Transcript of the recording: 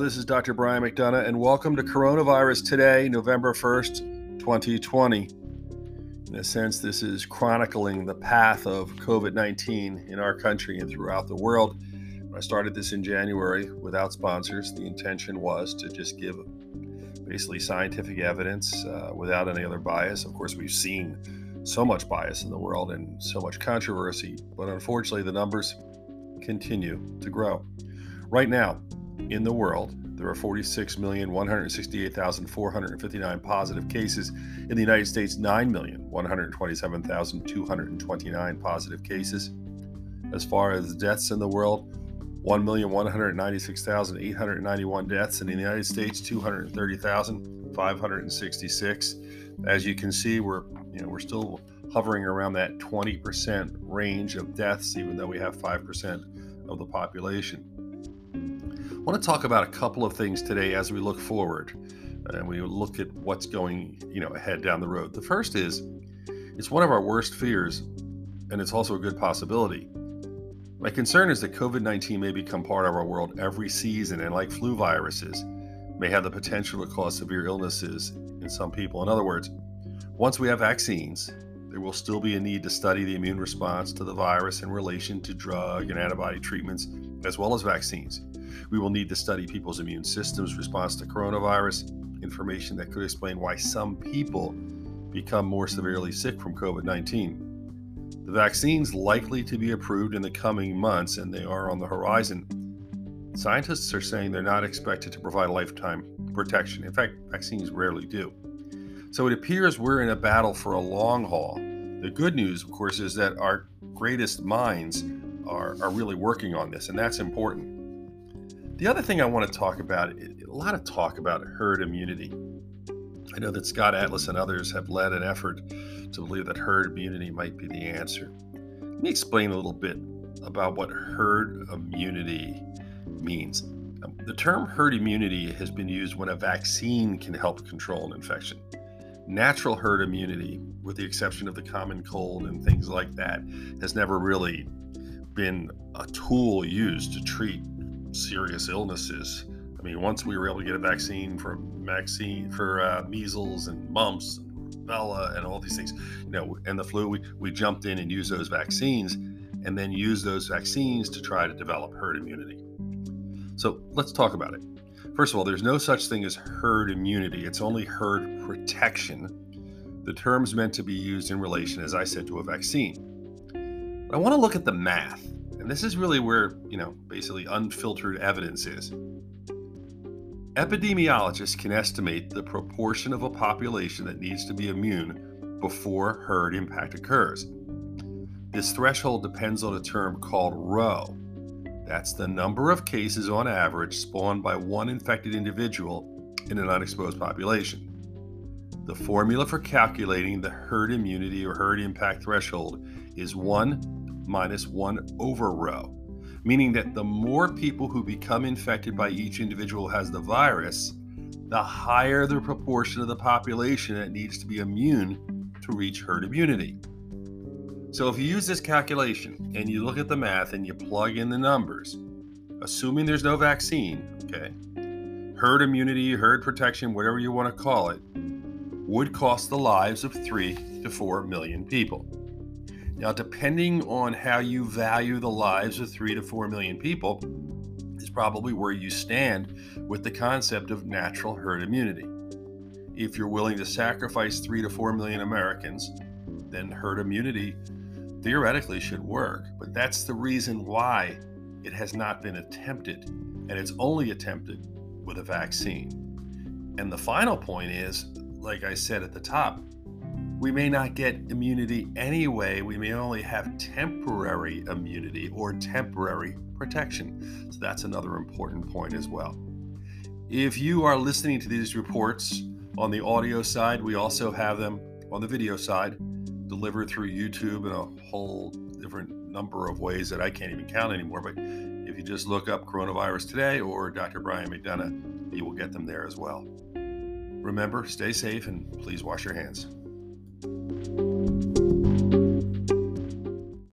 This is Dr. Brian McDonough, and welcome to Coronavirus Today, November 1st, 2020. In a sense, this is chronicling the path of COVID 19 in our country and throughout the world. I started this in January without sponsors. The intention was to just give basically scientific evidence uh, without any other bias. Of course, we've seen so much bias in the world and so much controversy, but unfortunately, the numbers continue to grow. Right now, in the world, there are 46,168,459 positive cases. In the United States, 9,127,229 positive cases. As far as deaths in the world, 1,196,891 deaths. In the United States, 230,566. As you can see, we're you know we're still hovering around that 20% range of deaths, even though we have 5% of the population. I want to talk about a couple of things today as we look forward and we look at what's going, you know, ahead down the road. The first is it's one of our worst fears, and it's also a good possibility. My concern is that COVID 19 may become part of our world every season, and like flu viruses, may have the potential to cause severe illnesses in some people. In other words, once we have vaccines, there will still be a need to study the immune response to the virus in relation to drug and antibody treatments, as well as vaccines. We will need to study people's immune system's response to coronavirus, information that could explain why some people become more severely sick from COVID 19. The vaccine's likely to be approved in the coming months, and they are on the horizon. Scientists are saying they're not expected to provide lifetime protection. In fact, vaccines rarely do. So it appears we're in a battle for a long haul. The good news, of course, is that our greatest minds are, are really working on this, and that's important. The other thing I want to talk about a lot of talk about herd immunity. I know that Scott Atlas and others have led an effort to believe that herd immunity might be the answer. Let me explain a little bit about what herd immunity means. Um, the term herd immunity has been used when a vaccine can help control an infection natural herd immunity, with the exception of the common cold and things like that, has never really been a tool used to treat serious illnesses. I mean, once we were able to get a vaccine for vaccine for uh, measles and mumps, and rubella, and all these things, you know, and the flu, we, we jumped in and used those vaccines, and then used those vaccines to try to develop herd immunity. So let's talk about it. First of all, there's no such thing as herd immunity, it's only herd protection. The term's meant to be used in relation, as I said, to a vaccine. But I want to look at the math, and this is really where, you know, basically unfiltered evidence is. Epidemiologists can estimate the proportion of a population that needs to be immune before herd impact occurs. This threshold depends on a term called rho, that's the number of cases on average spawned by one infected individual in an unexposed population. The formula for calculating the herd immunity or herd impact threshold is 1 minus 1 over rho, meaning that the more people who become infected by each individual has the virus, the higher the proportion of the population that needs to be immune to reach herd immunity. So if you use this calculation and you look at the math and you plug in the numbers, assuming there's no vaccine, okay, herd immunity, herd protection, whatever you want to call it, would cost the lives of three to four million people. Now, depending on how you value the lives of three to four million people, is probably where you stand with the concept of natural herd immunity. If you're willing to sacrifice three to four million Americans, then herd immunity theoretically should work, but that's the reason why it has not been attempted, and it's only attempted with a vaccine. And the final point is, like I said at the top, we may not get immunity anyway. We may only have temporary immunity or temporary protection. So that's another important point as well. If you are listening to these reports on the audio side, we also have them on the video side delivered through YouTube in a whole different number of ways that I can't even count anymore. But if you just look up coronavirus today or Dr. Brian McDonough, you will get them there as well. Remember, stay safe and please wash your hands.